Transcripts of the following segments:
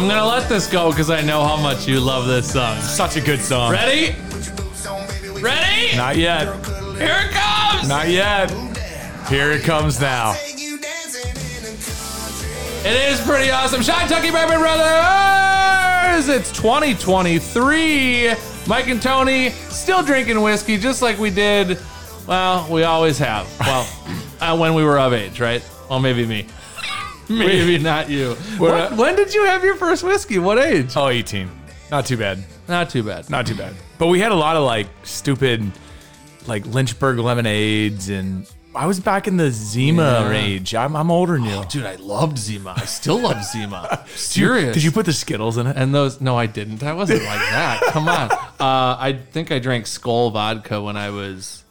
I'm gonna let this go because I know how much you love this song. Such a good song. Ready? Ready? Not yet. Here it comes. Not yet. Here it comes now. It is pretty awesome. Sean Tucky Bourbon Brothers! It's 2023. Mike and Tony still drinking whiskey just like we did, well, we always have. Well, uh, when we were of age, right? Well, maybe me. maybe not you. We're When, at- when did you have your first whiskey? What age? Oh, 18. Not too bad. Not too bad. Not too bad. But we had a lot of like stupid, like Lynchburg lemonades, and I was back in the Zima Yeah. age. I'm, I'm older than you. Dude, I loved Zima. I still love Zima. Serious. Did you put the Skittles in it? And those, no, I didn't. I wasn't like that. Come on. Uh, I think I drank Skull vodka when I was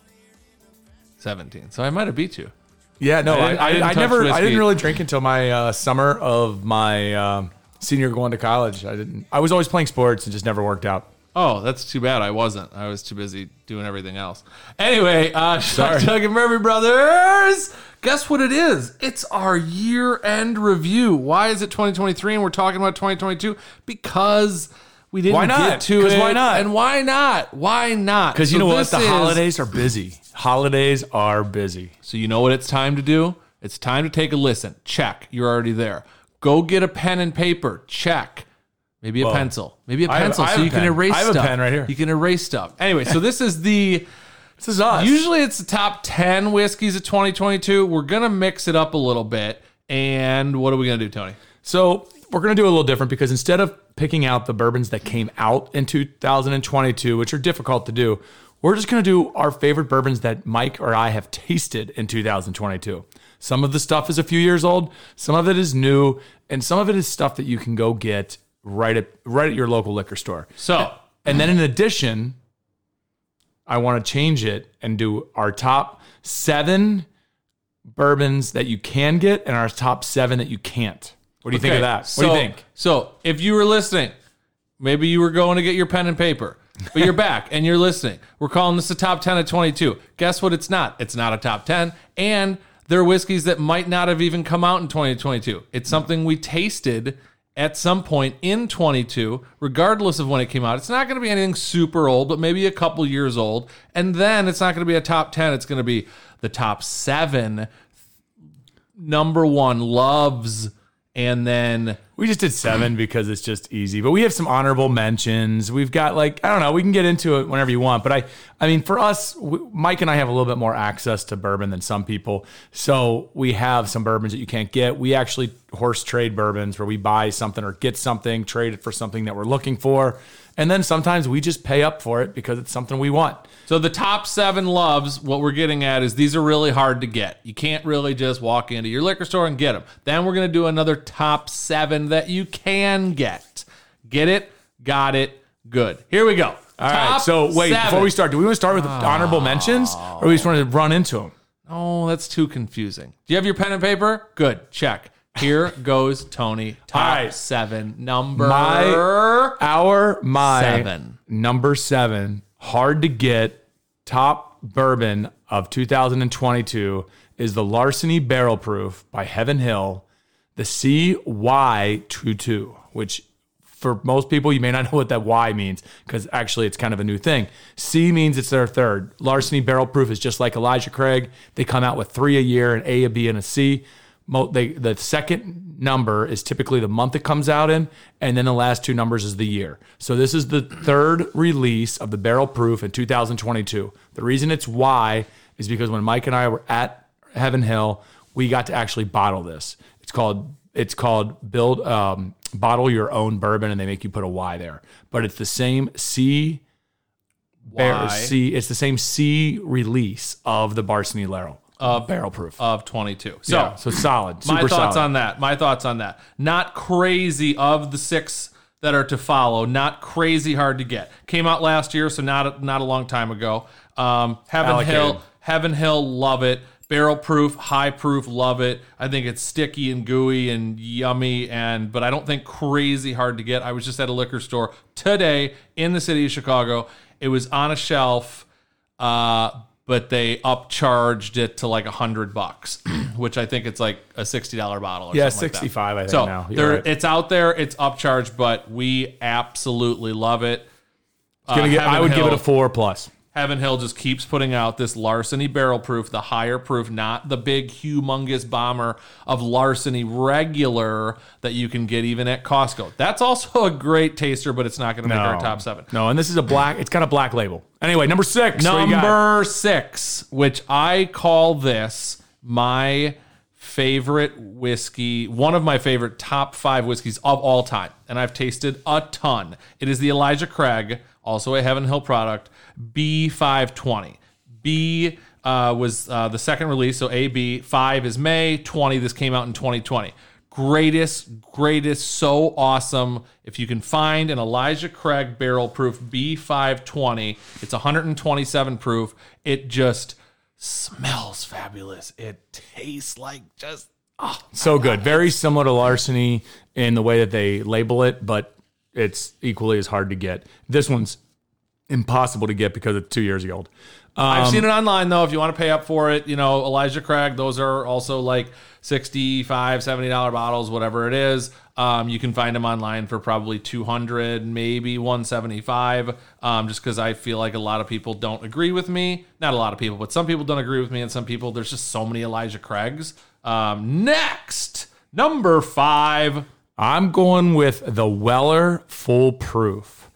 17. So I might have beat you. Yeah, no, I I, I, I didn't I touch never, I whiskey. didn't really drink until my uh, summer of my um, senior going to college. I didn't. I was always playing sports and just never worked out. Oh, that's too bad. I wasn't. I was too busy doing everything else. Anyway, uh, Sorry. Doug and Murphy Brothers. Guess what it is? It's our year end review. Why is it 2023 and we're talking about 2022? Because we didn't Why not? get to 'Cause it. why not? And why not? Why not? Because you So know what? this The is- holidays are busy. Holidays are busy. So you know what it's time to do? It's time to take a listen. Check. You're already there. Go get a pen and paper. Check. Maybe a Whoa. pencil. Maybe a I have- pencil I have so a you can pen. erase I have a stuff. pen right here. You can erase stuff. Anyway, so this is the This is us. usually it's the top 10 whiskeys of 2022. We're going to mix it up a little bit. And what are we going to do, Tony? So we're going to do a little different because instead of picking out the bourbons that came out in 2022, which are difficult to do, we're just going to do our favorite bourbons that Mike or I have tasted in 2022. Some of the stuff is a few years old, some of it is new, and some of it is stuff that you can go get right at right at your local liquor store. So, And then in addition, I want to change it and do our top seven bourbons that you can get and our top seven that you can't. What do you think of that? What so, do you think? So, if you were listening, maybe you were going to get your pen and paper, but you're back and you're listening. We're calling this a top 10 of 22. Guess what? It's not. It's not a top 10. And there are whiskeys that might not have even come out in 2022. It's something we tasted at some point in 22, regardless of when it came out. It's not going to be anything super old, but maybe a couple years old. And then it's not going to be a top 10. It's going to be the top seven number one loves. And then We just did seven because it's just easy, but we have some honorable mentions. We've got like I don't know. We can get into it whenever you want, but I, I mean, for us, Mike and I have a little bit more access to bourbon than some people, so we have some bourbons that you can't get. We actually horse trade bourbons where we buy something or get something, trade it for something that we're looking for, and then sometimes we just pay up for it because it's something we want. So the top seven loves, what we're getting at is these are really hard to get. You can't really just walk into your liquor store and get them. Then we're going to do another top seven that you can get. Get it? Got it? Good. Here we go. All right. So wait, before we start, do we want to start with the ah. honorable mentions, or we just want to run into them? Oh, that's too confusing. Do you have your pen and paper? Good. Check. Here goes Tony. Top right. seven. Number My- Our my Seven. number seven, hard to get top bourbon of 2022 is the Larceny Barrel Proof by Heaven Hill, the CY22, which for most people you may not know what that Y means because actually it's kind of a new thing. C means it's their third. Larceny Barrel Proof is just like Elijah Craig. They come out with three a year, an A, a B, and a C. They, the second number is typically the month it comes out in, and then the last two numbers is the year. So this is the third release of the Barrel Proof in 2022. The reason it's Y is because when Mike and I were at Heaven Hill, we got to actually bottle this. It's called it's called build um, bottle your own bourbon, and they make you put a Y there. But it's the same C. Y. C. It's the same C release of the Larceny Barrel Of- Barrel Proof. of 22. So, yeah, so solid. Super my thoughts solid. on that. My thoughts on that. Not crazy of the six that are to follow. Not crazy hard to get. Came out last year, so not a, not a long time ago. Um, Heaven Allocated. Hill, Heaven Hill, love it. Barrel proof, high proof, love it. I think it's sticky and gooey and yummy, and but I don't think crazy hard to get. I was just at a liquor store today in the city of Chicago. It was on a shelf. Uh, but they upcharged it to like a hundred bucks, which I think it's like a sixty dollar bottle. Or Yeah, something like that. 65, I think So now. There, right. it's out there. It's upcharged, but we absolutely love it. Uh, get, I would give it a four plus. Heaven Hill just keeps putting out this larceny barrel proof, the higher proof, not the big, humongous bomber of larceny regular that you can get even at Costco. That's also a great taster, but it's not going to make our top seven. No, and this is a black. It's got a black label. Anyway, number six. what you got? Number six, which I call this my favorite whiskey, one of my favorite top five whiskeys of all time. And I've tasted a ton. It is the Elijah Craig, also a Heaven Hill product, B520. B uh, was uh, the second release, so AB. Five is May, 20, this came out in 2020. Greatest, greatest, so awesome. If you can find an Elijah Craig barrel proof B520, it's 127 proof. It just smells fabulous. It tastes like just So good. Very similar to larceny in the way that they label it, but it's equally as hard to get. This one's impossible to get because it's two years old. I've Um, seen it online though. If you want to pay up for it, you know, Elijah Craig, those are also like 65 $70 bottles, whatever it is. Um, you can find them online for probably 200 maybe 175 um, just because I feel like a lot of people don't agree with me. Not a lot of people, but some people don't agree with me, and some people, there's just so many Elijah Craigs. Um, next, number five. I'm going with the Weller Full Proof,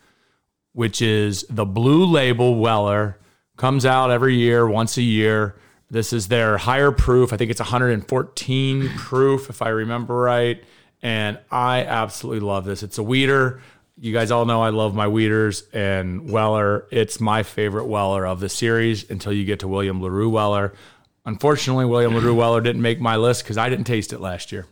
which is the blue label Weller. Comes out every year, once a year. This is their higher proof. I think it's 114 proof, if I remember right. And I absolutely love this. It's a weeder. You guys all know I love my weeders and Weller. It's my favorite Weller of the series until you get to William LaRue Weller. Unfortunately, William LaRue Weller didn't make my list because I didn't taste it last year.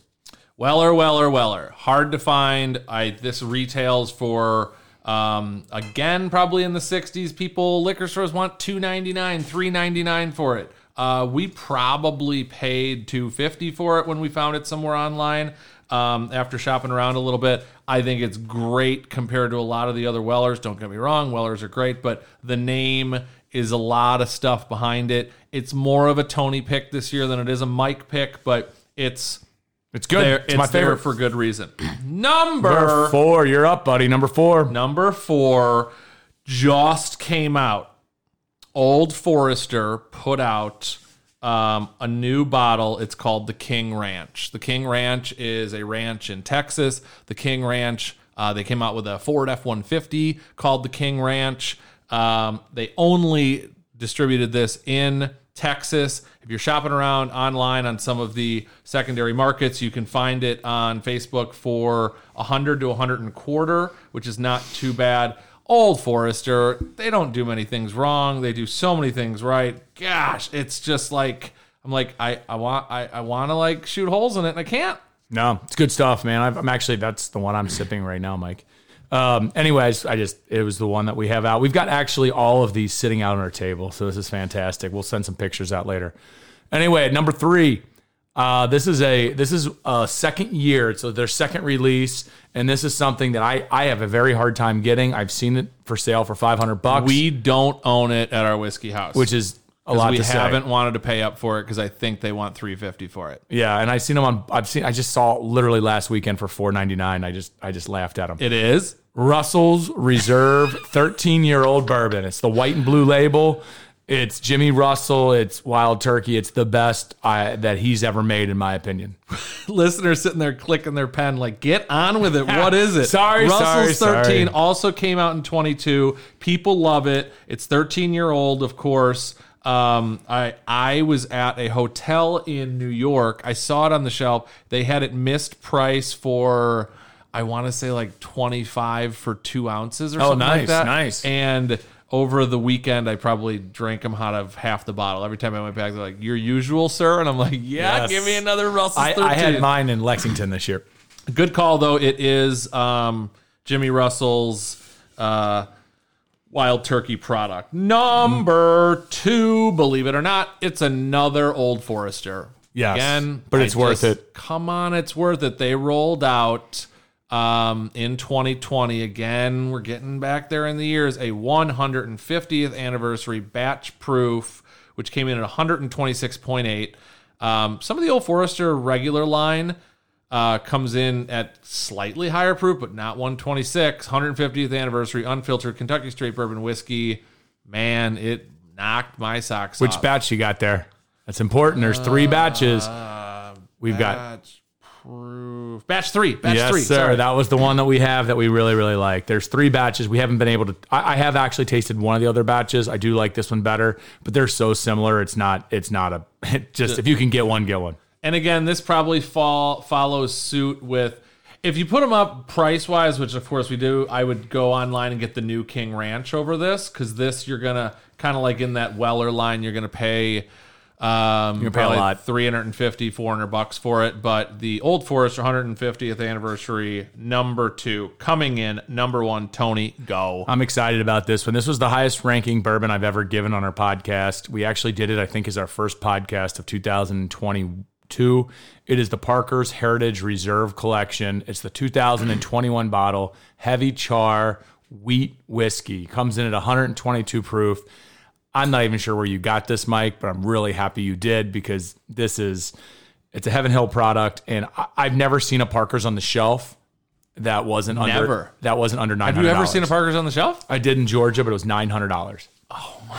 Weller, Weller, Weller. Hard to find. I this retails for um, again probably in the 60s. People liquor stores want 2.99, 3.99 for it. Uh, we probably paid 250 for it when we found it somewhere online. Um, after shopping around a little bit, I think it's great compared to a lot of the other Wellers. Don't get me wrong, Wellers are great, but the name is a lot of stuff behind it. It's more of a Tony pick this year than it is a Mike pick, but it's It's good. there, it's, it's my favorite. for good reason. Number Number four, you're up, buddy. Number four. number four just came out. Old Forester put out um, a new bottle. It's called the King Ranch. The King Ranch is a ranch in Texas. The King Ranch. Uh, they came out with a Ford F one fifty called the King Ranch. Um, they only distributed this in Texas. If you're shopping around online on some of the secondary markets, you can find it on Facebook for 100 to 100 and a quarter, which is not too bad. Old Forester, they don't do many things wrong. They do so many things right. Gosh, it's just like I'm like I I want I, I want to like shoot holes in it and I can't. No, it's good stuff, man. I've, I'm actually that's the one I'm sipping right now, Mike. Um, anyways, I just it was the one that we have out. We've got actually all of these sitting out on our table, so this is fantastic. We'll send some pictures out later. Anyway, number three, uh, this is a this is a second year, so their second release, and this is something that I I have a very hard time getting. I've seen it for sale for 500 bucks, We don't own it at our whiskey house, which is a lot we to haven't wanted to pay up for it because I think they want 350 for it. Yeah, and I've seen them on. I've seen. I just saw literally last weekend for 4.99. I just I just laughed at them. It is. Russell's Reserve 13 year old bourbon. It's the white and blue label. It's Jimmy Russell. It's Wild Turkey. It's the best I, that he's ever made, in my opinion. listeners sitting there clicking their pen like get on with it what is it Sorry, russell's sorry, 13 sorry. also came out in 22 people love it it's 13 year old of course um, I I was at a hotel in New York. I saw it on the shelf. They had it missed price for I want to say like 25 for two ounces or Oh, something like nice, that. nice. And over the weekend, I probably drank them out of half the bottle. Every time I went back, they're like, "Your usual, sir," and I'm like, "Yeah, Yes. give me another Russell's I, 13." I had mine in Lexington this year. Good call though. It is um, Jimmy Russell's uh, Wild Turkey product. Number two, believe it or not, it's another Old Forester. Yes, Again, but it's worth it. Come on, it's worth it. They rolled out um, in 2020. Again, we're getting back there in the years. A 150th anniversary batch proof, which came in at 126.8. Um, some of the Old Forester regular line uh, comes in at slightly higher proof, but not 126. 150th anniversary unfiltered Kentucky straight bourbon whiskey. Man, it knocked my socks off. Which off. batch you got there? That's important. There's three batches. Uh, We've got batch proof. Batch three. Batch yes, three. sir. Sorry. That was the one that we have that we really, really like. There's three batches. We haven't been able to. I, I have actually tasted one of the other batches. I do like this one better, but they're so similar. It's not. It's not a. It just if you can get one, get one. And again, this probably fall follows suit with if you put them up price wise, which of course we do. I would go online and get the new King Ranch over this because this you're gonna kind of like in that Weller line. You're gonna pay. Um, You're pay a probably lot. 350 400 bucks for it but the old forester 150th anniversary number two coming in number one tony go I'm excited about this one. This was the highest ranking bourbon I've ever given on our podcast. We actually did it, I think, as our first podcast of 2022. It is the Parker's Heritage Reserve Collection. It's the 2021 bottle, heavy char wheat whiskey. Comes in at 122 proof. I'm not even sure where you got this, Mike, but I'm really happy you did because this is it's a Heaven Hill product, and I, I've never seen a Parker's on the shelf that wasn't under that wasn't under nine have you ever seen a parker's on the shelf I did in Georgia, but it was nine hundred dollars.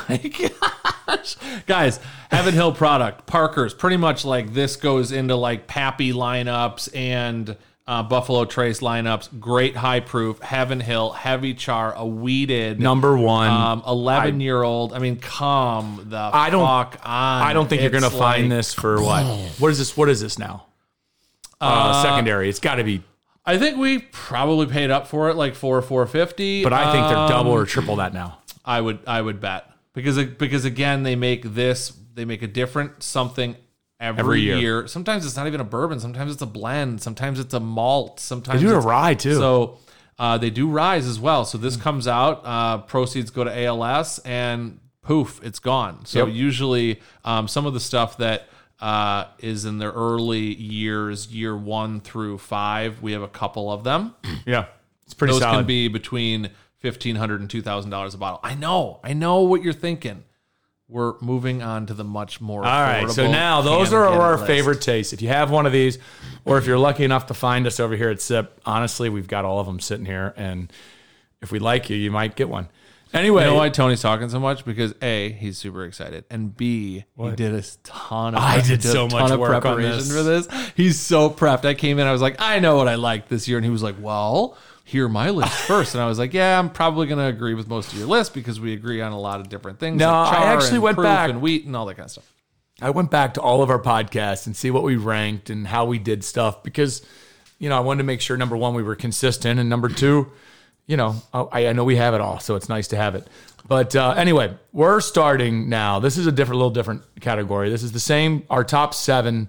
My gosh. Guys, Heaven Hill product, Parker's, pretty much like this goes into like Pappy lineups and uh, Buffalo Trace lineups. Great high proof, Heaven Hill, heavy char, a weeded Number one. um, 11 year old. I mean, come the I don't- fuck on. I don't think you're It's gonna find this for what? What is this? What is this now? Uh, secondary. It's got to be, I think we probably paid up for it like four, four fifty. but I think they're double or triple that now. I would I would bet because because again they make this they make a different something every, Every year. year. Sometimes it's not even a bourbon. Sometimes it's a blend. Sometimes it's a malt. Sometimes They do a it's- rye too. So uh, they do rise as well. So this comes out. Uh, proceeds go to ALS and poof, it's gone. So Yep. usually um, some of the stuff that uh, is in their early years, year one through five, we have a couple of them. yeah, it's pretty Those solid. can be between fifteen hundred and two thousand dollars and $2,000 a bottle. I know, I know what you're thinking. We're moving on to the much more. All right, so now those are our favorite tastes. If you have one of these, or if you're lucky enough to find us over here at SIP, honestly, we've got all of them sitting here, and if we like you, you might get one. Anyway, You know why Tony's talking so much? Because a, he's super excited, and b, he did a ton of. I did so much work on preparation this. for this. He's so prepped. I came in, I was like, I know what I like this year, and he was like, Well, hear my list first, and I was like, Yeah, I'm probably going to agree with most of your list because we agree on a lot of different things. No, like I actually and went back- and wheat and all that kind of stuff. I went back to all of our podcasts and see what we ranked and how we did stuff because, you know, I wanted to make sure number one we were consistent and number two, you know, I, I know we have it all, so it's nice to have it. But uh, anyway, we're starting now. This is a different, little different category. This is the same. Our top seven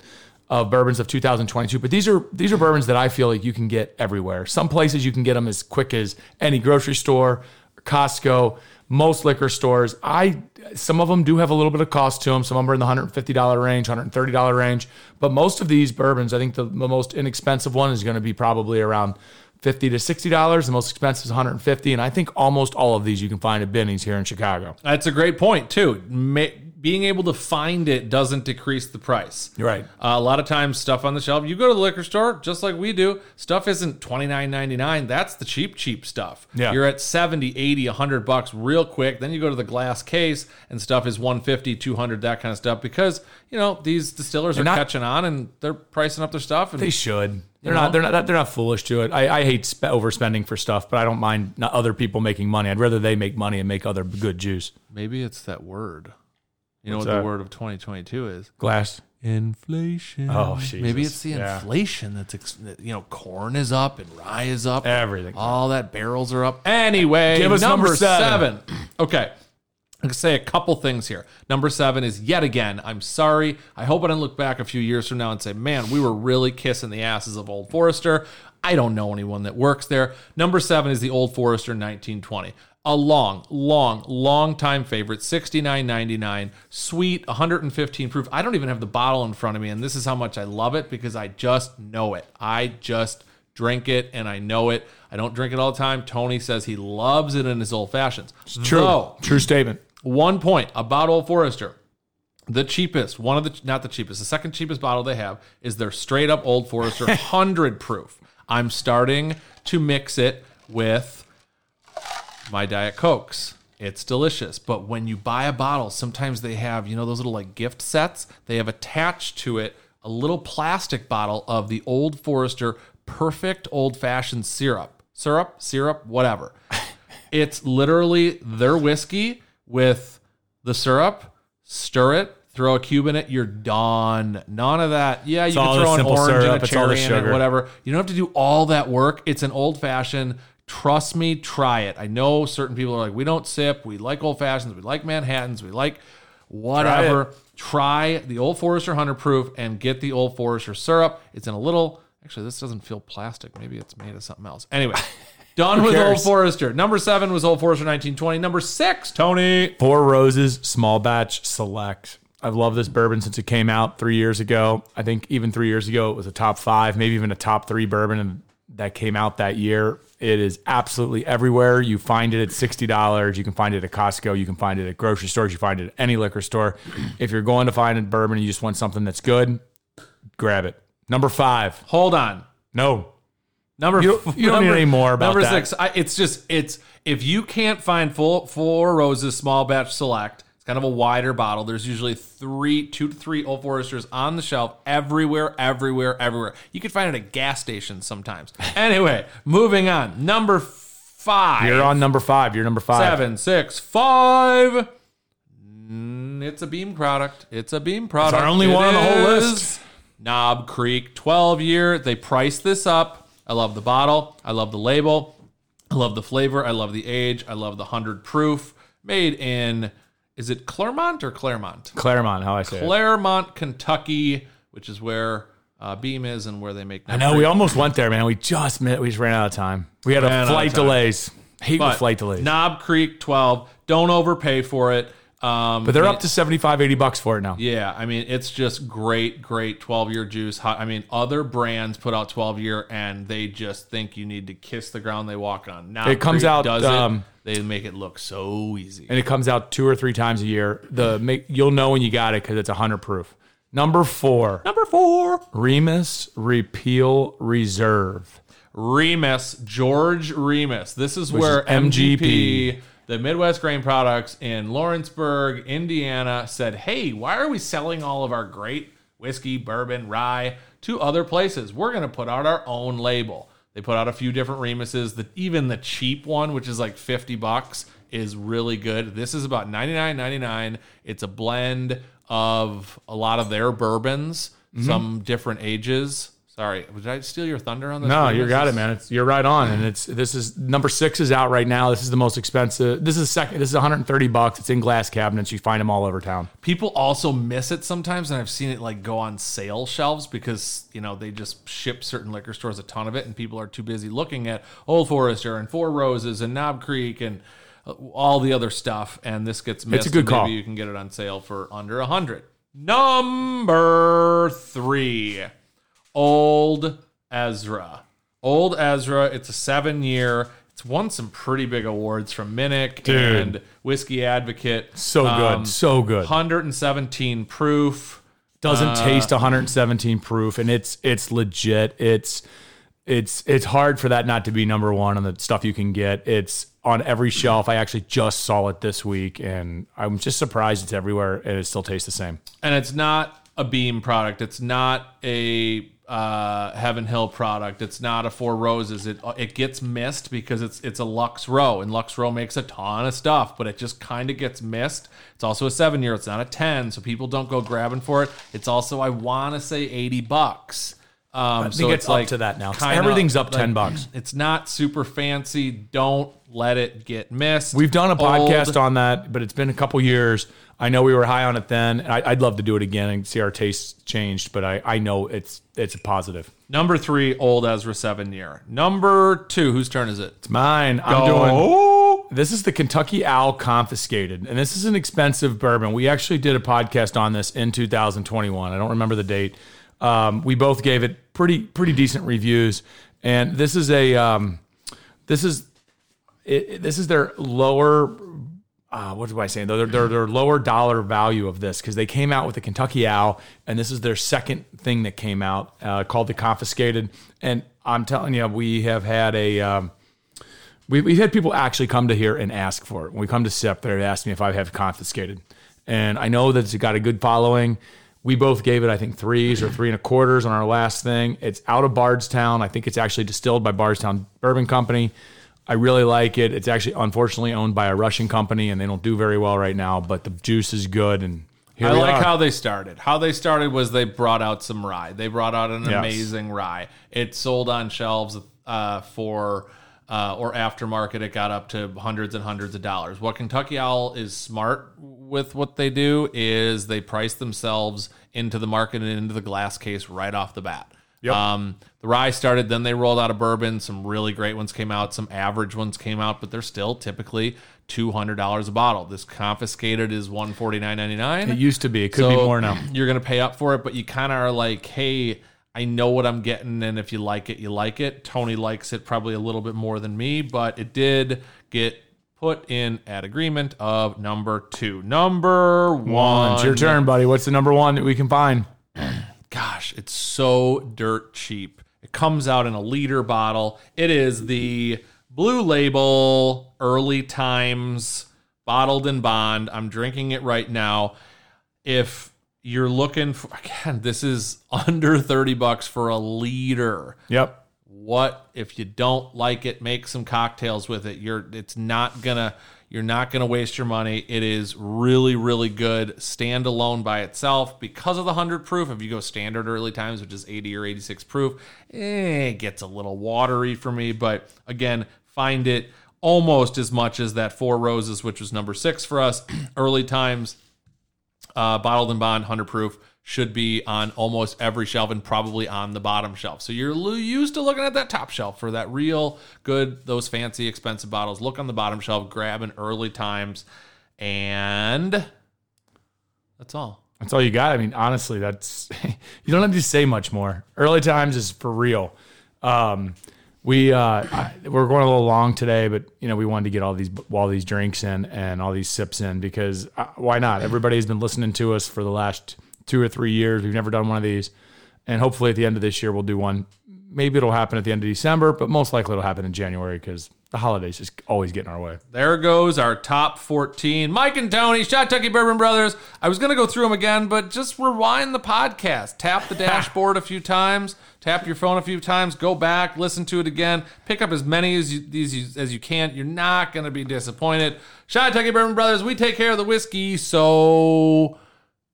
of bourbons of 2022, but these are these are bourbons that I feel like you can get everywhere. Some places you can get them as quick as any grocery store, Costco, most liquor stores. I some of them do have a little bit of cost to them. Some of them are in the $150 range, $130 range. But most of these bourbons, I think the, the most inexpensive one is going to be probably around 50 to $60. The most expensive is 150 and I think almost all of these you can find at Benny's here in Chicago. That's a great point too. Ma- being able to find it doesn't decrease the price. Right. Uh, a lot of times, stuff on the shelf. You go to the liquor store, just like we do. Stuff isn't twenty nine ninety nine. That's the cheap, cheap stuff. Yeah. You're at 70, 80, 100 bucks real quick. Then you go to the glass case, and stuff is 150, 200, that kind of stuff. Because you know these distillers are not- catching on, and they're pricing up their stuff. And They should. They're not. They're not. They're not foolish to it. I, I hate spe- overspending for stuff, but I don't mind not other people making money. I'd rather they make money and make other good juice. maybe it's that word. You know What's what that? the word of twenty twenty two is? Glass. Inflation. Oh, maybe it's the Yeah. inflation that's ex- you know corn is up and rye is up. Everything. All that barrels are up. Anyway, Give us number seven. okay. I'm gonna say a couple things here. Number seven is yet again. I'm sorry. I hope I don't look back a few years from now and say, "Man, we were really kissing the asses of Old Forester." I don't know anyone that works there. Number seven is the Old Forester 1920. A long, long, long time favorite. 69.99, sweet, 115 proof. I don't even have the bottle in front of me, and this is how much I love it because I just know it. I just drink it and I know it. I don't drink it all the time. Tony says he loves it in his old fashions. True. Though, True statement. one point about Old Forester. The cheapest, one of the not the cheapest, the second cheapest bottle they have is their straight up Old Forester 100 proof. I'm starting to mix it with my Diet Cokes. It's delicious. But when you buy a bottle, sometimes they have, you know, those little like gift sets. They have attached to it a little plastic bottle of the Old Forester perfect old fashioned syrup. Syrup, syrup, whatever. it's literally their whiskey with the syrup, stir it, throw a cube in it, you're done. None of that. Yeah, you all can throw an orange syrup, and a it's cherry in it, whatever. You don't have to do all that work. It's an old fashioned. Trust me, try it. I know certain people are like, we don't sip. We like old fashions. We like Manhattans. We like whatever. Try, the Old Forester 100 proof and get the Old Forester syrup. It's in a little, actually, this doesn't feel plastic. Maybe it's made of something else. Anyway, done with Old? Forester. Number seven was Old Forester 1920. Number six, Tony. Four Roses Small Batch Select. I've loved this bourbon since it came out three years ago. I think even three years ago, it was a top five, maybe even a top three bourbon and that came out that year. It is absolutely everywhere. You find it at $60. You can find it at Costco. You can find it at grocery stores. You find it at any liquor store. If you're going to find a bourbon and you just want something that's good, grab it. Number five. Hold on. No. Number You don't- you don't need any more about number that. six. I, it's just it's if you can't find full four roses small batch select. It's kind of a wider bottle. There's usually three, two to three Old Foresters on the shelf everywhere, everywhere, everywhere. You can find it at gas stations sometimes. anyway, moving on. Number five. You're on number five. You're number five. seven, six, five. Mm, It's a Beam product. It's a Beam product. our only It one on the whole list. Knob Creek 12 year. They priced this up. I love the bottle. I love the label. I love the flavor. I love the age. I love the 100 proof. Made in, is it Claremont or Claremont? Claremont, how I say it. Claremont, Kentucky, which is where uh, Beam is and where they make I know we almost went there, man. We just met, we just ran out of time. We had Ran a out of flight time. delays. Hate but with flight delays. Knob Creek 12. Don't overpay for it. Um, but they're up to 75, 80 bucks for it now. Yeah, I mean it's just great, great 12 year juice. I mean, other brands put out 12 year and they just think you need to kiss the ground they walk on. Now It comes out, does um, it. They make it look so easy. And it comes out two or three times a year. The make, you'll know when you got it because it's 100 proof. Number four, Number four, Remus Repeal Reserve. Remus, George Remus. This is where is MGP. MGP, the Midwest Grain Products in Lawrenceburg, Indiana, said, "Hey, why are we selling all of our great whiskey, bourbon, rye to other places? We're going to put out our own label." They put out a few different Remuses. The, even the cheap one, which is like 50 bucks, is really good. This is about 99.99. It's a blend of a lot of their bourbons, Mm-hmm. some different ages. Sorry, did I steal your thunder on this? No, you got it, man. It's you're right on, and it's this is number six is out right now. This is the most expensive. This is second. This is 130 bucks. It's in glass cabinets. You find them all over town. People also miss it sometimes, and I've seen it like go on sale shelves because you know they just ship certain liquor stores a ton of it, and people are too busy looking at Old Forester and Four Roses and Knob Creek and uh, all the other stuff, and this gets missed. It's a good call. Maybe you can get it on sale for under a hundred. Number three, Old Ezra. Old Ezra. It's a seven year. It's won some pretty big awards from Minnick Dude. and Whiskey Advocate. So good, Um, so good. 117 proof. doesn't Uh, taste 117 proof and it's it's legit it's it's it's hard for that not to be number one on the stuff you can get it's on every shelf i actually just saw it this week and i'm just surprised it's everywhere and it still tastes the same And it's not a Beam product. It's not a uh, Heaven Hill product. It's not a Four Roses. It it gets missed because it's it's a Lux Row, and Lux Row makes a ton of stuff, but it just kind of gets missed. It's also a seven year. It's not a ten, so people don't go grabbing for it. It's also I want to say eighty bucks. Um, I think so it's it's up like to that now. kinda Everything's up like- 10 bucks. It's not super fancy. Don't let it get missed. we've done a Old- podcast on that but it's been a couple years i know we were high on it then I, i'd love to do it again and see our tastes changed but i i know it's it's a positive Number three, Old Ezra seven year. Number two, whose turn is it? it's mine i'm doing This is the Kentucky Owl Confiscated, and this is an expensive bourbon. We actually did a podcast on this in 2021. I don't remember the date. Um, we both gave it pretty pretty decent reviews, and this is a um, this is it, this is their lower uh, what do I say? They're, they're, they're lower dollar value of this because they came out with the Kentucky Owl, and this is their second thing that came out uh, called the Confiscated. And I'm telling you, we have had a. Um, we, we've had people actually come to here and ask for it. When we come to SIP, they've asked me if I have confiscated. And I know that it's got a good following. We both gave it, I think, threes or three and a quarters on our last thing. It's out of Bardstown. I think it's actually distilled by Bardstown Bourbon Company. I really like it. It's actually unfortunately owned by a Russian company, and they don't do very well right now. But the juice is good, and here I like are. how they started. How they started was they brought out some rye. They brought out an Yes. amazing rye. It sold on shelves uh, for uh, or aftermarket. It got up to hundreds and hundreds of dollars. What Kentucky Owl is smart with what they do is they price themselves into the market and into the glass case right off the bat. Yep. Um, the rye started, then they rolled out a bourbon. Some really great ones came out, some average ones came out, but they're still typically two hundred dollars a bottle. This confiscated is one forty nine ninety nine. It used to be. It could be more now. You're gonna pay up for it, but you kind of are like, hey, I know what I'm getting, and if you like it, you like it. Tony likes it probably a little bit more than me, but it did get put in at agreement of number two. Number one. It's your turn, buddy. What's the number one that we can find? Gosh, it's so dirt cheap. It comes out in a liter bottle. It is the Blue Label Early Times bottled in bond. I'm drinking it right now. If you're looking for again, this is under 30 bucks for a liter. Yep. What if you don't like it, make some cocktails with it. You're it's not gonna you're not gonna waste your money. It is really, really good. Standalone by itself because of the hundred proof. If you go standard early times, which is 80 or 86 proof, eh, it gets a little watery for me. But again, find it almost as much as that Four Roses, which was number six for us. early times, uh, bottled and bond, 100 proof, should be on almost every shelf and probably on the bottom shelf. So you're used to looking at that top shelf for that real good, those fancy, expensive bottles. Look on the bottom shelf, grab an early times, and that's all. That's all you got. I mean, honestly, that's you don't have to say much more. Early times is for real. Um, we uh, I, we're going a little long today, but you know we wanted to get all these all these drinks in and all these sips in because uh, why not? Everybody's been listening to us for the last two or three years. We've never done one of these, and hopefully at the end of this year we'll do one. Maybe it'll happen at the end of December, but most likely it'll happen in January because the holidays just always get in our way. There goes our top 14. Mike and Tony, Shot Tucky Bourbon Brothers. I was going to go through them again, but just rewind the podcast. Tap the dashboard a few times, tap your phone a few times, go back, listen to it again, pick up as many as you, these as you can. You're not going to be disappointed. Shot Tucky Bourbon Brothers, we take care of the whiskey, so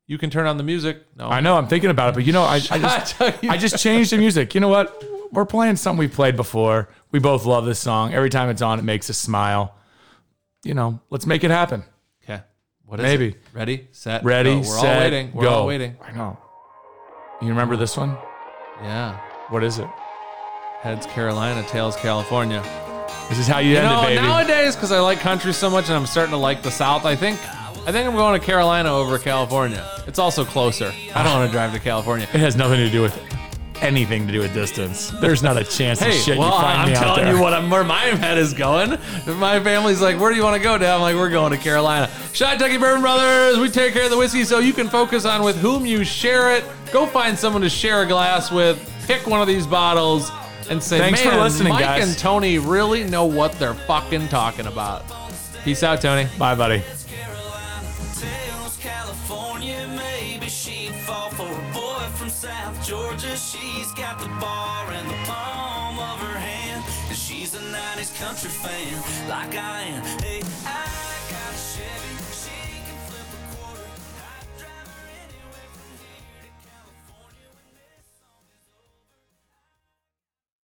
you can turn on the music. No. I know I'm thinking about it, but you know I, I just I just changed the music. You know what? We're playing something we played before. We both love this song. Every time it's on, it makes us smile. You know, let's make it happen. Okay. What is Maybe. it? Ready, set, Ready, go. We're set, all waiting. We're go. all waiting. I know. You remember this one? Yeah. What is it? Heads Carolina, tails California. This is how you, You end know, it, baby. nowadays, because I like country so much and I'm starting to like the South, I think I think I'm going to Carolina over California. It's also closer. I don't want to drive to California. it has nothing to do with anything to do with distance. There's not a chance Hey, of shit well, you find I'm me out telling there. you what I'm, where my head is going. If my family's like, "Where do you want to go?" Dad, I'm like, "We're going to Carolina." Shot Tucky Bourbon Brothers. We take care of the whiskey, so you can focus on with whom you share it. Go find someone to share a glass with. Pick one of these bottles and say, Thanks for "Man, listening, Mike guys." and Tony really know what they're fucking talking about." Peace out, Tony. Bye, buddy. Country fan, like I am.